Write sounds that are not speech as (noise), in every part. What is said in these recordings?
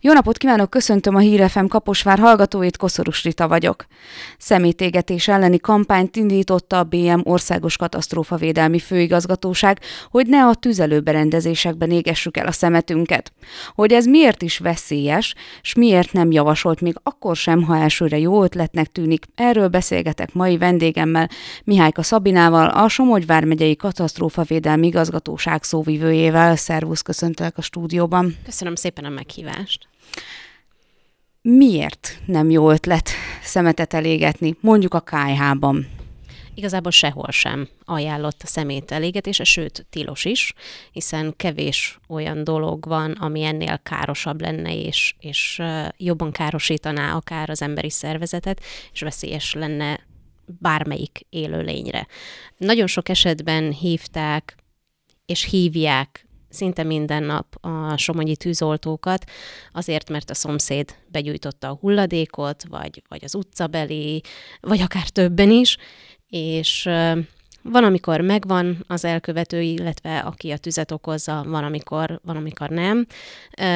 Jó napot kívánok, köszöntöm a Hírefem Kaposvár hallgatóit, Koszorús Rita vagyok. Szemétégetés elleni kampányt indította a BM Országos Katasztrófavédelmi Főigazgatóság, hogy ne a tüzelőberendezésekben égessük el a szemetünket. Hogy ez miért is veszélyes, és miért nem javasolt még akkor sem, ha elsőre jó ötletnek tűnik, erről beszélgetek mai vendégemmel, Mihályka Szabinával, a Somogy vármegyei Katasztrófavédelmi Igazgatóság szóvivőjével. Szervusz, köszöntelek a stúdióban. Köszönöm szépen a meghívást miért nem jó ötlet szemetet elégetni, mondjuk a KH-ban? Igazából sehol sem ajánlott a szemét elégetése, sőt, tilos is, hiszen kevés olyan dolog van, ami ennél károsabb lenne, és, és jobban károsítaná akár az emberi szervezetet, és veszélyes lenne bármelyik élőlényre. Nagyon sok esetben hívták és hívják szinte minden nap a somonyi tűzoltókat, azért, mert a szomszéd begyújtotta a hulladékot, vagy, vagy az utcabeli, vagy akár többen is, és van, amikor megvan az elkövető, illetve aki a tüzet okozza, van, amikor, van, amikor nem.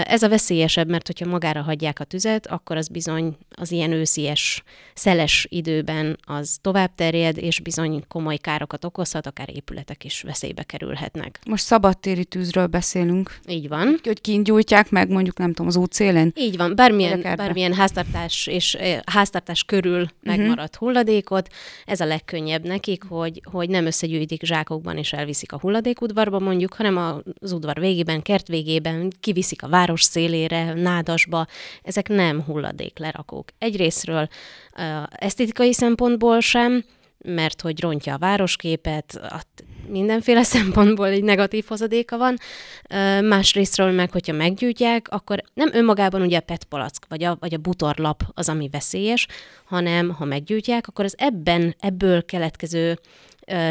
Ez a veszélyesebb, mert hogyha magára hagyják a tüzet, akkor az bizony az ilyen őszies, szeles időben az tovább terjed, és bizony komoly károkat okozhat, akár épületek is veszélybe kerülhetnek. Most szabadtéri tűzről beszélünk. Így van. Hogy kint gyújtják meg, mondjuk nem tudom, az útszélén? Így van. Bármilyen, bármilyen háztartás és háztartás körül uh-huh. megmaradt hulladékot, ez a legkönnyebb nekik, hogy, hogy nem összegyűjtik zsákokban és elviszik a hulladékudvarba mondjuk, hanem az udvar végében, kert végében kiviszik a város szélére, nádasba. Ezek nem hulladéklerakók. Egyrésztről esztétikai szempontból sem, mert hogy rontja a városképet, mindenféle (laughs) szempontból egy negatív hozadéka van. Másrésztről meg, hogyha meggyújtják, akkor nem önmagában ugye a PET palack, vagy a, vagy a butorlap az, ami veszélyes, hanem ha meggyújtják, akkor az ebben, ebből keletkező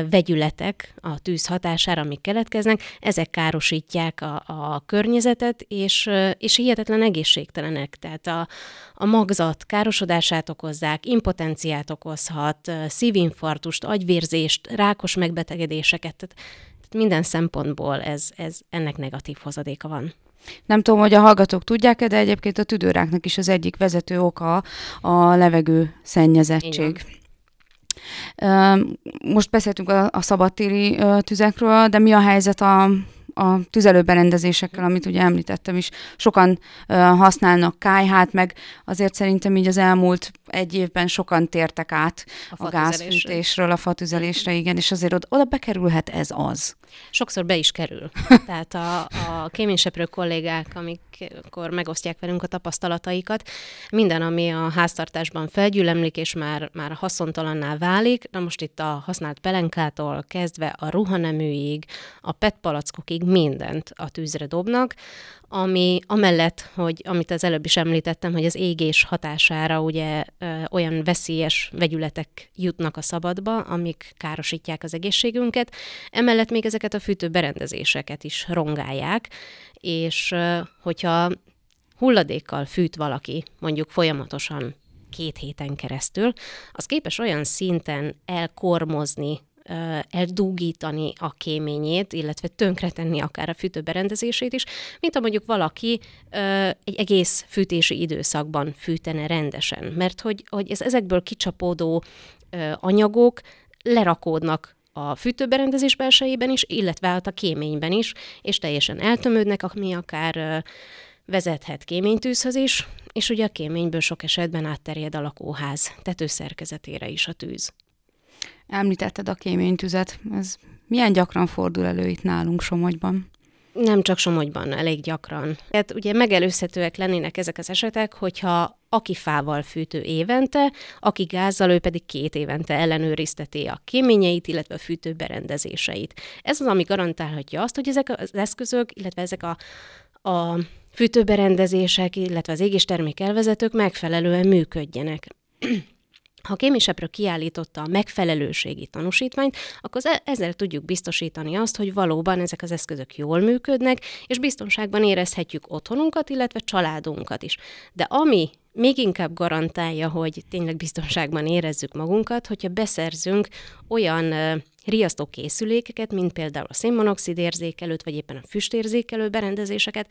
vegyületek a tűz hatására, amik keletkeznek, ezek károsítják a, a környezetet, és, és hihetetlen egészségtelenek. Tehát a, a magzat károsodását okozzák, impotenciát okozhat, szívinfarktust, agyvérzést, rákos megbetegedéseket. Tehát, minden szempontból ez, ez ennek negatív hozadéka van. Nem tudom, hogy a hallgatók tudják-e, de egyébként a tüdőráknak is az egyik vezető oka a levegő szennyezettség. Most beszéltünk a, a szabadtéri tüzekről, de mi a helyzet a, a tüzelőberendezésekkel, amit ugye említettem is, sokan használnak kájhát, meg azért szerintem így az elmúlt egy évben sokan tértek át a, a gázfűtésről a fatüzelésre, igen, és azért oda, oda bekerülhet ez az. Sokszor be is kerül. (laughs) Tehát a, a kéményseprő kollégák, amikor megosztják velünk a tapasztalataikat, minden, ami a háztartásban felgyűlemlik, és már, már haszontalanná válik, na most itt a használt pelenkától kezdve a ruhaneműig, a PET palackokig mindent a tűzre dobnak, ami amellett, hogy amit az előbb is említettem, hogy az égés hatására ugye ö, olyan veszélyes vegyületek jutnak a szabadba, amik károsítják az egészségünket, emellett még ezeket a fűtőberendezéseket is rongálják, és ö, hogyha hulladékkal fűt valaki, mondjuk folyamatosan két héten keresztül, az képes olyan szinten elkormozni eldúgítani a kéményét, illetve tönkretenni akár a fűtőberendezését is, mint ha mondjuk valaki egy egész fűtési időszakban fűtene rendesen. Mert hogy, hogy ez, ezekből kicsapódó anyagok lerakódnak a fűtőberendezés belsejében is, illetve hát a kéményben is, és teljesen eltömődnek, ami akár vezethet kéménytűzhöz is, és ugye a kéményből sok esetben átterjed a lakóház tetőszerkezetére is a tűz. Említetted a kéménytüzet. Ez milyen gyakran fordul elő itt nálunk Somogyban? Nem csak Somogyban, elég gyakran. Tehát ugye megelőzhetőek lennének ezek az esetek, hogyha aki fával fűtő évente, aki gázzal, ő pedig két évente ellenőrizteti a kéményeit, illetve a fűtő berendezéseit. Ez az, ami garantálhatja azt, hogy ezek az eszközök, illetve ezek a, a fűtőberendezések, illetve az égéstermék elvezetők megfelelően működjenek. Ha a kémiseprő kiállította a megfelelőségi tanúsítványt, akkor ezzel tudjuk biztosítani azt, hogy valóban ezek az eszközök jól működnek, és biztonságban érezhetjük otthonunkat, illetve családunkat is. De ami még inkább garantálja, hogy tényleg biztonságban érezzük magunkat, hogyha beszerzünk olyan riasztó készülékeket, mint például a szénmonoxid érzékelőt, vagy éppen a füstérzékelő berendezéseket,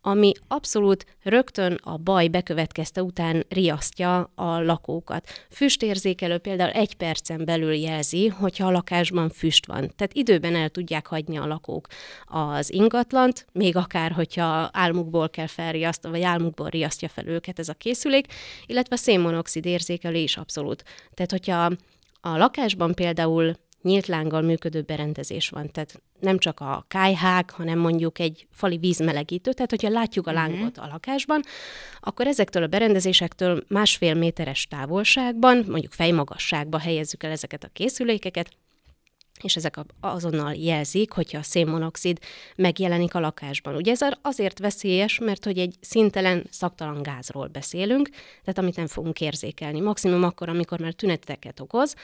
ami abszolút rögtön a baj bekövetkezte után riasztja a lakókat. Füstérzékelő például egy percen belül jelzi, hogyha a lakásban füst van. Tehát időben el tudják hagyni a lakók az ingatlant, még akár, hogyha álmukból kell felriasztani, vagy álmukból riasztja fel őket ez a készülék, illetve a szénmonoxid érzékelő is abszolút. Tehát, hogyha a lakásban például nyílt lánggal működő berendezés van. Tehát nem csak a kájhák, hanem mondjuk egy fali vízmelegítő. Tehát, hogyha látjuk a mhm. lángot a lakásban, akkor ezektől a berendezésektől másfél méteres távolságban, mondjuk fejmagasságba helyezzük el ezeket a készülékeket, és ezek azonnal jelzik, hogyha a szénmonoxid megjelenik a lakásban. Ugye ez azért veszélyes, mert hogy egy szintelen, szaktalan gázról beszélünk, tehát amit nem fogunk érzékelni. Maximum akkor, amikor már tüneteket okoz,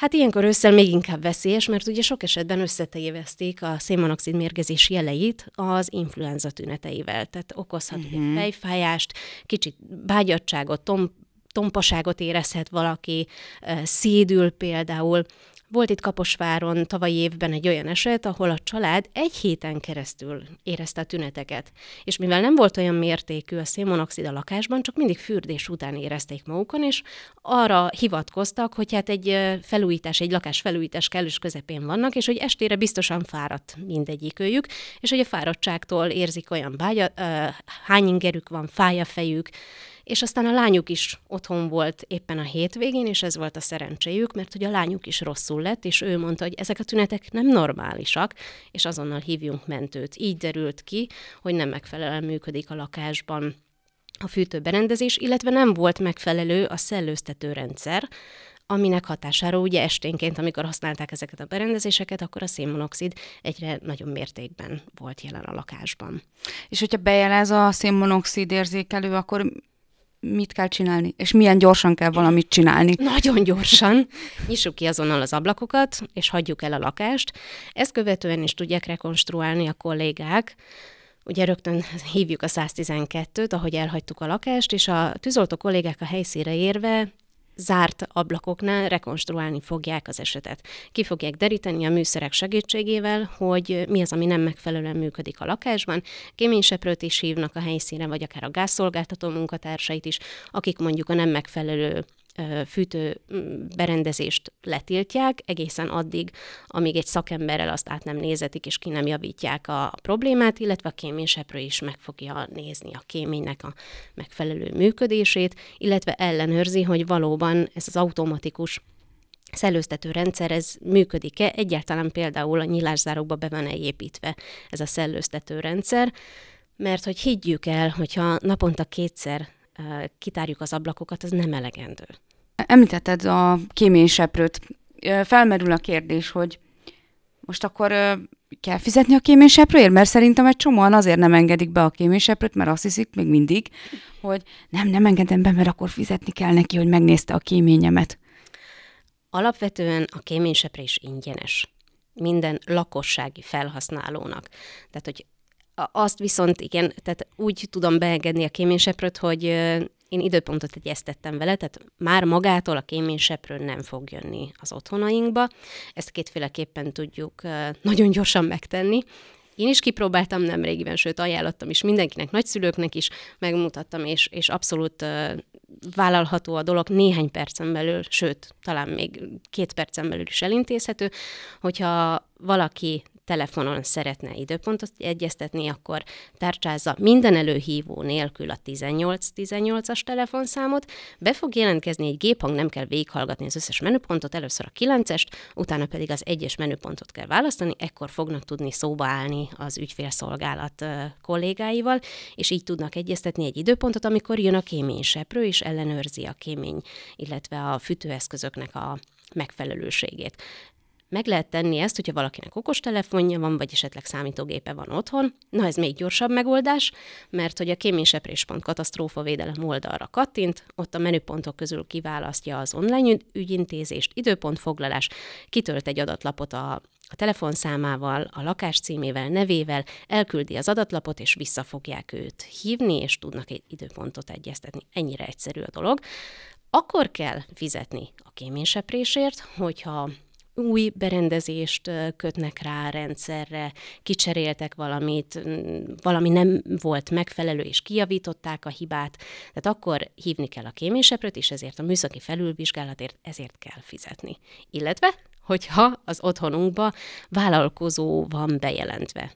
Hát ilyenkor ősszel még inkább veszélyes, mert ugye sok esetben összetéveszték a szénmonoxid mérgezés jeleit az influenza tüneteivel. Tehát okozhat uh-huh. ugye mhm. fejfájást, kicsit bágyadtságot, tom, tompaságot érezhet valaki, szédül például, volt itt Kaposváron tavalyi évben egy olyan eset, ahol a család egy héten keresztül érezte a tüneteket. És mivel nem volt olyan mértékű a szénmonoxid a lakásban, csak mindig fürdés után érezték magukon, és arra hivatkoztak, hogy hát egy felújítás, egy lakás felújítás kellős közepén vannak, és hogy estére biztosan fáradt mindegyikőjük, és hogy a fáradtságtól érzik olyan bágya, hányingerük van, fáj a fejük, és aztán a lányuk is otthon volt éppen a hétvégén, és ez volt a szerencséjük, mert hogy a lányuk is rosszul lett, és ő mondta, hogy ezek a tünetek nem normálisak, és azonnal hívjunk mentőt. Így derült ki, hogy nem megfelelően működik a lakásban a fűtőberendezés, illetve nem volt megfelelő a szellőztető rendszer, aminek hatására ugye esténként, amikor használták ezeket a berendezéseket, akkor a szénmonoxid egyre nagyobb mértékben volt jelen a lakásban. És hogyha bejelez a szénmonoxid érzékelő, akkor mit kell csinálni, és milyen gyorsan kell valamit csinálni. Nagyon gyorsan. Nyissuk ki azonnal az ablakokat, és hagyjuk el a lakást. Ezt követően is tudják rekonstruálni a kollégák, Ugye rögtön hívjuk a 112-t, ahogy elhagytuk a lakást, és a tűzoltó kollégák a helyszíre érve zárt ablakoknál rekonstruálni fogják az esetet. Ki fogják deríteni a műszerek segítségével, hogy mi az, ami nem megfelelően működik a lakásban. Kéményseprőt is hívnak a helyszínen, vagy akár a gázszolgáltató munkatársait is, akik mondjuk a nem megfelelő fűtő mm, berendezést letiltják, egészen addig, amíg egy szakemberrel azt át nem nézetik, és ki nem javítják a problémát, illetve a kéményseprő is meg fogja nézni a kéménynek a megfelelő működését, illetve ellenőrzi, hogy valóban ez az automatikus szellőztető rendszer, ez működik-e? Egyáltalán például a nyilászárókba be van-e építve ez a szellőztető rendszer, mert hogy higgyük el, hogyha naponta kétszer kitárjuk az ablakokat, az nem elegendő. Említetted a kéményseprőt. Felmerül a kérdés, hogy most akkor kell fizetni a kéményseprőért? Mert szerintem egy csomóan azért nem engedik be a kéményseprőt, mert azt hiszik még mindig, hogy nem, nem engedem be, mert akkor fizetni kell neki, hogy megnézte a kéményemet. Alapvetően a kéményseprés ingyenes minden lakossági felhasználónak. Tehát, hogy azt viszont igen, tehát úgy tudom beengedni a kéményseprőt, hogy én időpontot egyeztettem vele, tehát már magától a kéményseprő nem fog jönni az otthonainkba. Ezt kétféleképpen tudjuk nagyon gyorsan megtenni. Én is kipróbáltam nemrégiben, sőt ajánlottam is mindenkinek, nagyszülőknek is, megmutattam, és, és abszolút vállalható a dolog néhány percen belül, sőt, talán még két percen belül is elintézhető, hogyha valaki telefonon szeretne időpontot egyeztetni, akkor tárcsázza minden előhívó nélkül a 18-18-as telefonszámot, be fog jelentkezni egy géphang, nem kell végighallgatni az összes menüpontot, először a 9-est, utána pedig az egyes menüpontot kell választani, ekkor fognak tudni szóba állni az ügyfélszolgálat kollégáival, és így tudnak egyeztetni egy időpontot, amikor jön a kéményseprő, és ellenőrzi a kémény, illetve a fűtőeszközöknek a megfelelőségét. Meg lehet tenni ezt, hogyha valakinek okostelefonja van, vagy esetleg számítógépe van otthon. Na, ez még gyorsabb megoldás, mert hogy a kéményseprés.pont katasztrófavédelem oldalra kattint, ott a menüpontok közül kiválasztja az online ügyintézést, időpontfoglalás, kitölt egy adatlapot a a telefonszámával, a lakás címével, nevével, elküldi az adatlapot, és vissza fogják őt hívni, és tudnak egy időpontot egyeztetni. Ennyire egyszerű a dolog. Akkor kell fizetni a kéményseprésért, hogyha új berendezést kötnek rá a rendszerre, kicseréltek valamit, valami nem volt megfelelő, és kijavították a hibát, tehát akkor hívni kell a kéményseprőt, és ezért a műszaki felülvizsgálatért ezért kell fizetni. Illetve, hogyha az otthonunkba vállalkozó van bejelentve.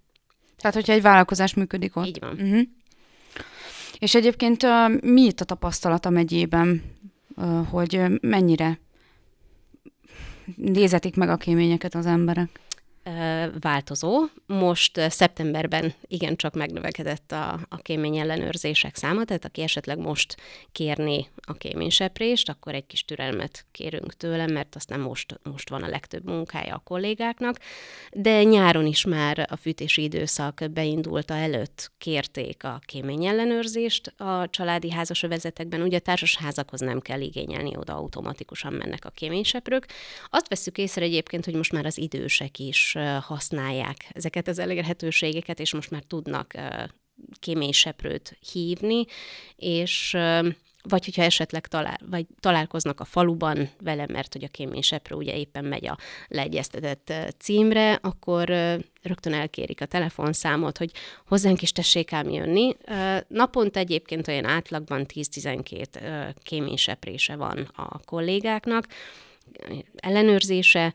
Tehát, hogyha egy vállalkozás működik ott. Így van. Uh-huh. És egyébként mi itt a tapasztalat a megyében, hogy mennyire nézetik meg a kéményeket az emberek? Változó. Most szeptemberben igencsak megnövekedett a, a kémény ellenőrzések száma, tehát aki esetleg most kérni a kéményseprést, akkor egy kis türelmet kérünk tőle, mert aztán most, most van a legtöbb munkája a kollégáknak, de nyáron is már a fűtési időszak beindulta előtt kérték a kémény ellenőrzést a családi házasövezetekben, ugye a társasházakhoz nem kell igényelni, oda automatikusan mennek a kéményseprők. Azt veszük észre egyébként, hogy most már az idősek is használják ezeket az elérhetőségeket, és most már tudnak kéményseprőt hívni, és vagy hogyha esetleg talál, vagy találkoznak a faluban vele, mert hogy a kéményseprő ugye éppen megy a leegyeztetett címre, akkor rögtön elkérik a telefonszámot, hogy hozzánk is tessék ám jönni. Naponta egyébként olyan átlagban 10-12 kéményseprése van a kollégáknak, ellenőrzése,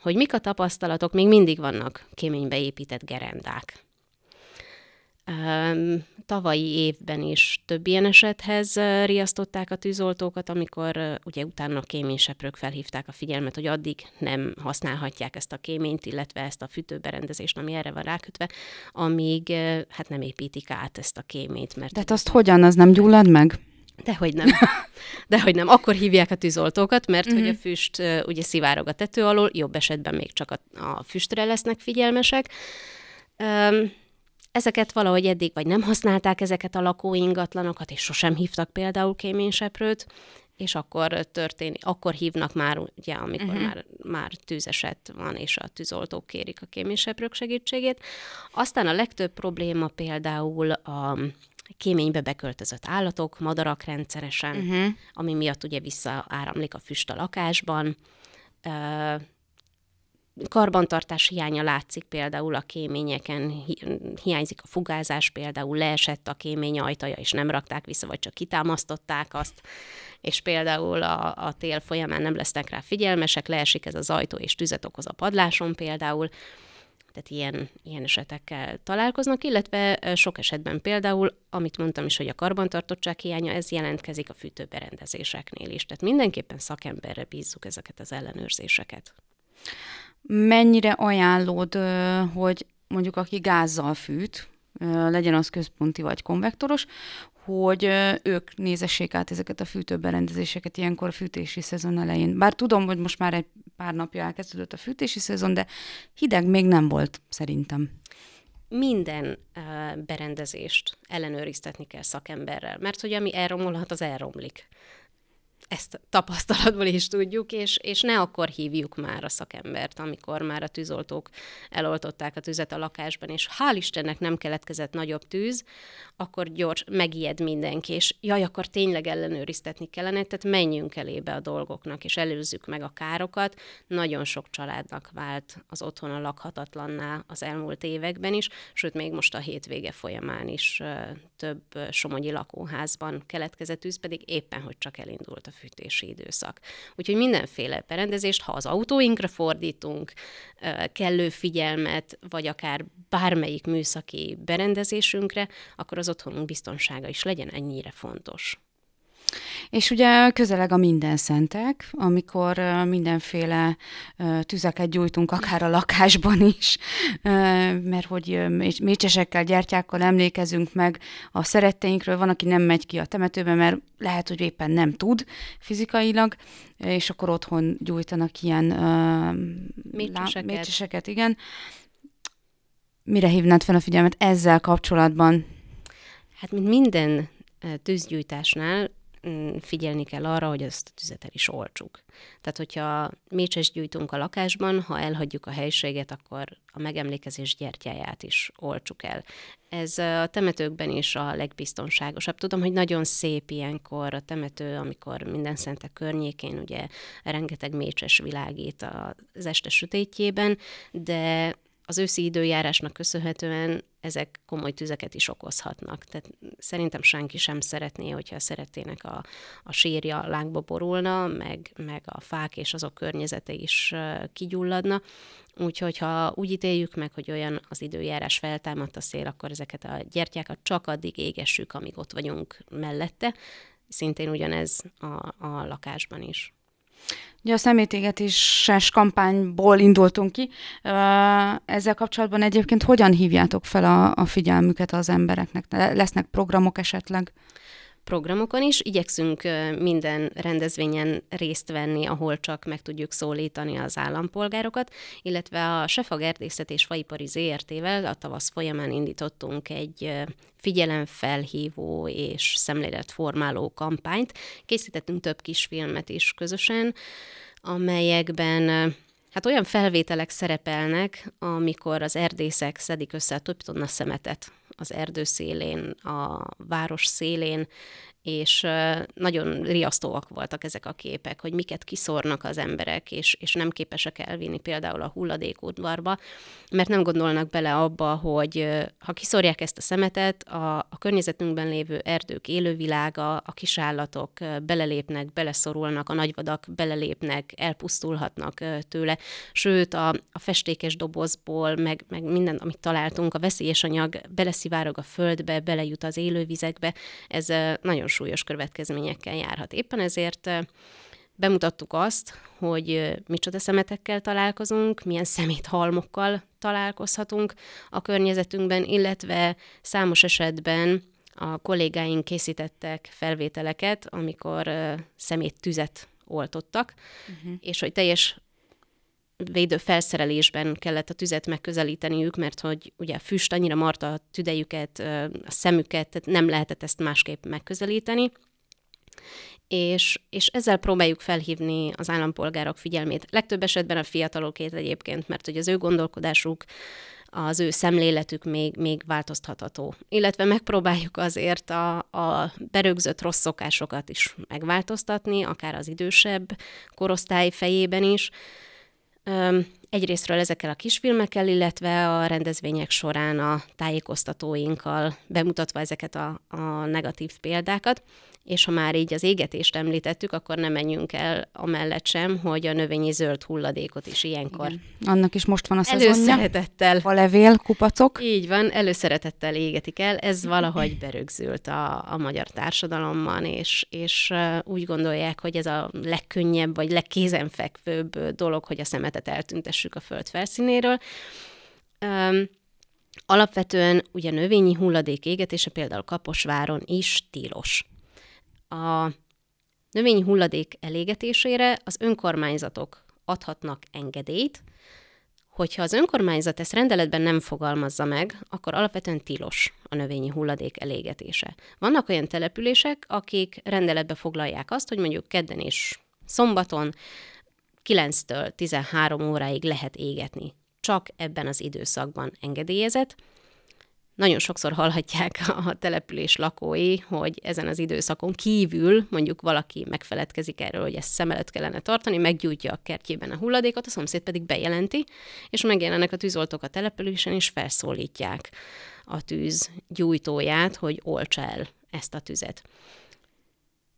hogy mik a tapasztalatok, még mindig vannak kéménybe épített gerendák. Tavalyi évben is több ilyen esethez riasztották a tűzoltókat, amikor ugye utána a kéményseprők felhívták a figyelmet, hogy addig nem használhatják ezt a kéményt, illetve ezt a fűtőberendezést, ami erre van rákötve, amíg hát nem építik át ezt a kéményt. Mert Tehát azt hogyan, az nem gyullad meg? (laughs) Dehogy nem. Dehogy nem. Akkor hívják a tűzoltókat, mert uh-huh. hogy a mhm. füst uh, ugye szivárog a tető alól, jobb esetben még csak a, a füstre lesznek figyelmesek. Um, ezeket valahogy eddig vagy nem használták ezeket a lakóingatlanokat, és sosem hívtak például kéményseprőt, és akkor történik, akkor hívnak már, ugye, amikor uh-huh. már, már tűzeset van, és a tűzoltók kérik a kéményseprők segítségét. Aztán a legtöbb probléma például a kéménybe beköltözött állatok, madarak rendszeresen, uh-huh. ami miatt ugye visszaáramlik a füst a lakásban. Karbantartás hiánya látszik például a kéményeken, hiányzik a fugázás, például leesett a kémény ajtaja, és nem rakták vissza, vagy csak kitámasztották azt, és például a, a tél folyamán nem lesznek rá figyelmesek, leesik ez az ajtó, és tüzet okoz a padláson például tehát ilyen, ilyen esetekkel találkoznak, illetve sok esetben például, amit mondtam is, hogy a karbantartottság hiánya, ez jelentkezik a fűtőberendezéseknél is. Tehát mindenképpen szakemberre bízzuk ezeket az ellenőrzéseket. Mennyire ajánlód, hogy mondjuk aki gázzal fűt, legyen az központi vagy konvektoros, hogy ők nézessék át ezeket a fűtőberendezéseket ilyenkor a fűtési szezon elején. Bár tudom, hogy most már egy pár napja elkezdődött a fűtési szezon, de hideg még nem volt szerintem minden uh, berendezést ellenőriztetni kell szakemberrel, mert hogy ami elromolhat, az elromlik ezt tapasztalatból is tudjuk, és, és ne akkor hívjuk már a szakembert, amikor már a tűzoltók eloltották a tüzet a lakásban, és hál' Istennek nem keletkezett nagyobb tűz, akkor gyors, megijed mindenki, és jaj, akkor tényleg ellenőriztetni kellene, tehát menjünk elébe a dolgoknak, és előzzük meg a károkat. Nagyon sok családnak vált az otthona lakhatatlanná az elmúlt években is, sőt, még most a hétvége folyamán is több somogyi lakóházban keletkezett tűz, pedig éppen, hogy csak elindult a fűtési időszak. Úgyhogy mindenféle berendezést, ha az autóinkra fordítunk, kellő figyelmet, vagy akár bármelyik műszaki berendezésünkre, akkor az otthonunk biztonsága is legyen ennyire fontos. És ugye közeleg a minden szentek, amikor mindenféle tüzeket gyújtunk, akár a lakásban is, mert hogy mécsesekkel, gyertyákkal emlékezünk meg a szeretteinkről, van, aki nem megy ki a temetőbe, mert lehet, hogy éppen nem tud fizikailag, és akkor otthon gyújtanak ilyen mécseseket. mécseseket, igen. Mire hívnád fel a figyelmet ezzel kapcsolatban? Hát, mint minden tűzgyújtásnál figyelni kell arra, hogy ezt a tüzet el is olcsuk. Tehát, hogyha mécses gyújtunk a lakásban, ha elhagyjuk a helységet, akkor a megemlékezés gyertyáját is olcsuk el. Ez a temetőkben is a legbiztonságosabb. Tudom, hogy nagyon szép ilyenkor a temető, amikor minden szentek környékén ugye rengeteg mécses világít az este sötétjében, de az őszi időjárásnak köszönhetően ezek komoly tüzeket is okozhatnak. Tehát szerintem senki sem szeretné, hogyha szeretének a, a sírja lángba borulna, meg, meg a fák és azok környezete is kigyulladna. Úgyhogy ha úgy ítéljük meg, hogy olyan az időjárás feltámadt a szél, akkor ezeket a gyertyákat csak addig égessük, amíg ott vagyunk mellette. Szintén ugyanez a, a lakásban is. Ugye a szemétégetéses kampányból indultunk ki. Ezzel kapcsolatban egyébként hogyan hívjátok fel a, a figyelmüket az embereknek? Lesznek programok esetleg? Programokon is. Igyekszünk minden rendezvényen részt venni, ahol csak meg tudjuk szólítani az állampolgárokat, illetve a Sefag Erdészet és Faipari ZRT-vel a tavasz folyamán indítottunk egy figyelemfelhívó és szemléletformáló kampányt. Készítettünk több kisfilmet is közösen, amelyekben Hát olyan felvételek szerepelnek, amikor az erdészek szedik össze több tonna szemetet az erdő szélén, a város szélén, és nagyon riasztóak voltak ezek a képek, hogy miket kiszornak az emberek, és, és nem képesek elvinni például a hulladékudvarba, mert nem gondolnak bele abba, hogy ha kiszorják ezt a szemetet, a, a környezetünkben lévő erdők élővilága, a kisállatok belelépnek, beleszorulnak, a nagyvadak belelépnek, elpusztulhatnak tőle, sőt a, a festékes dobozból, meg, meg minden, amit találtunk, a veszélyes anyag beleszivárog a földbe, belejut az élővizekbe, ez nagyon súlyos következményekkel járhat. Éppen ezért bemutattuk azt, hogy micsoda szemetekkel találkozunk, milyen szeméthalmokkal találkozhatunk a környezetünkben, illetve számos esetben a kollégáink készítettek felvételeket, amikor szemét tüzet oltottak, uh-huh. és hogy teljes védő felszerelésben kellett a tüzet megközelíteniük, mert hogy ugye a füst annyira marta a tüdejüket, a szemüket, tehát nem lehetett ezt másképp megközelíteni. És, és ezzel próbáljuk felhívni az állampolgárok figyelmét. Legtöbb esetben a fiatalokét egyébként, mert hogy az ő gondolkodásuk, az ő szemléletük még, még változtatható. Illetve megpróbáljuk azért a, a berögzött rossz szokásokat is megváltoztatni, akár az idősebb korosztály fejében is, Egyrésztről ezekkel a kisfilmekkel, illetve a rendezvények során a tájékoztatóinkkal bemutatva ezeket a, a negatív példákat, és ha már így az égetést említettük, akkor nem menjünk el amellett sem, hogy a növényi zöld hulladékot is ilyenkor. Igen. Annak is most van a szezonja. Előszeretettel. A levél, kupacok. Így van, előszeretettel égetik el. Ez valahogy berögzült a, a magyar társadalomban, és, és úgy gondolják, hogy ez a legkönnyebb, vagy legkézenfekvőbb dolog, hogy a szemetet eltüntessük a föld felszínéről. Um, Alapvetően ugye növényi hulladék égetése például Kaposváron is tilos. A növényi hulladék elégetésére az önkormányzatok adhatnak engedélyt, hogyha az önkormányzat ezt rendeletben nem fogalmazza meg, akkor alapvetően tilos a növényi hulladék elégetése. Vannak olyan települések, akik rendeletbe foglalják azt, hogy mondjuk kedden és szombaton 9-től 13 óráig lehet égetni. Csak ebben az időszakban engedélyezett, nagyon sokszor hallhatják (laughs) a település lakói, hogy ezen az időszakon kívül mondjuk valaki megfeledkezik erről, hogy ezt szem előtt kellene tartani, meggyújtja a kertjében a hulladékot, a szomszéd pedig bejelenti, és megjelennek a tűzoltók a településen, és felszólítják a tűz gyújtóját, hogy oltsa el ezt a tüzet.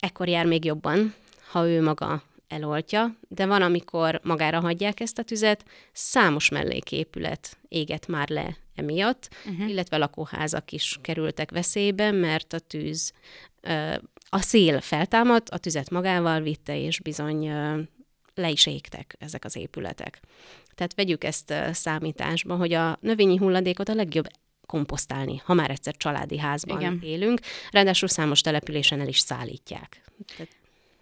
Ekkor jár még jobban, ha ő maga eloltja, de van, amikor magára hagyják ezt a tüzet, számos melléképület éget már le emiatt, uh-huh. illetve lakóházak is kerültek veszélybe, mert a tűz, a szél feltámadt, a tüzet magával vitte, és bizony le is égtek ezek az épületek. Tehát vegyük ezt számításba, hogy a növényi hulladékot a legjobb komposztálni, ha már egyszer családi házban Igen. élünk, ráadásul számos településen el is szállítják. Tehát...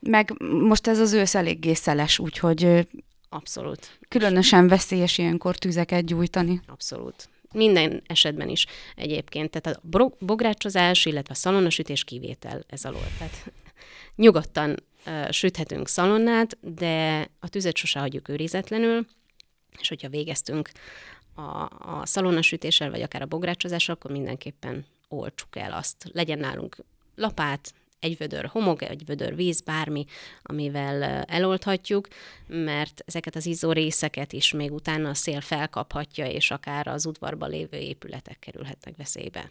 Meg most ez az ősz eléggé szeles, úgyhogy Abszolút. Különösen veszélyes ilyenkor tüzeket gyújtani. Abszolút minden esetben is egyébként. Tehát a bográcsozás, illetve a szalonosütés kivétel ez alól. Tehát nyugodtan uh, süthetünk szalonnát, de a tüzet sose hagyjuk őrizetlenül, és hogyha végeztünk a, a szalonnasütéssel, vagy akár a bográcsozással, akkor mindenképpen olcsuk el azt. Legyen nálunk lapát, egy vödör homok, egy vödör víz, bármi, amivel eloldhatjuk, mert ezeket az izzó részeket is még utána a szél felkaphatja, és akár az udvarba lévő épületek kerülhetnek veszélybe.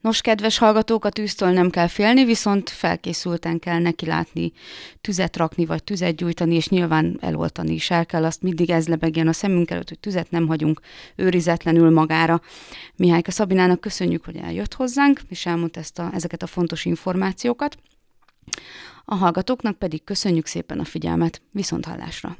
Nos, kedves hallgatók, a tűztől nem kell félni, viszont felkészülten kell neki látni, tüzet rakni, vagy tüzet gyújtani, és nyilván eloltani is el kell. Azt mindig ez lebegjen a szemünk előtt, hogy tüzet nem hagyunk őrizetlenül magára. Mihályka Szabinának köszönjük, hogy eljött hozzánk, és elmondta ezt a, ezeket a fontos információkat. A hallgatóknak pedig köszönjük szépen a figyelmet. Viszont hallásra!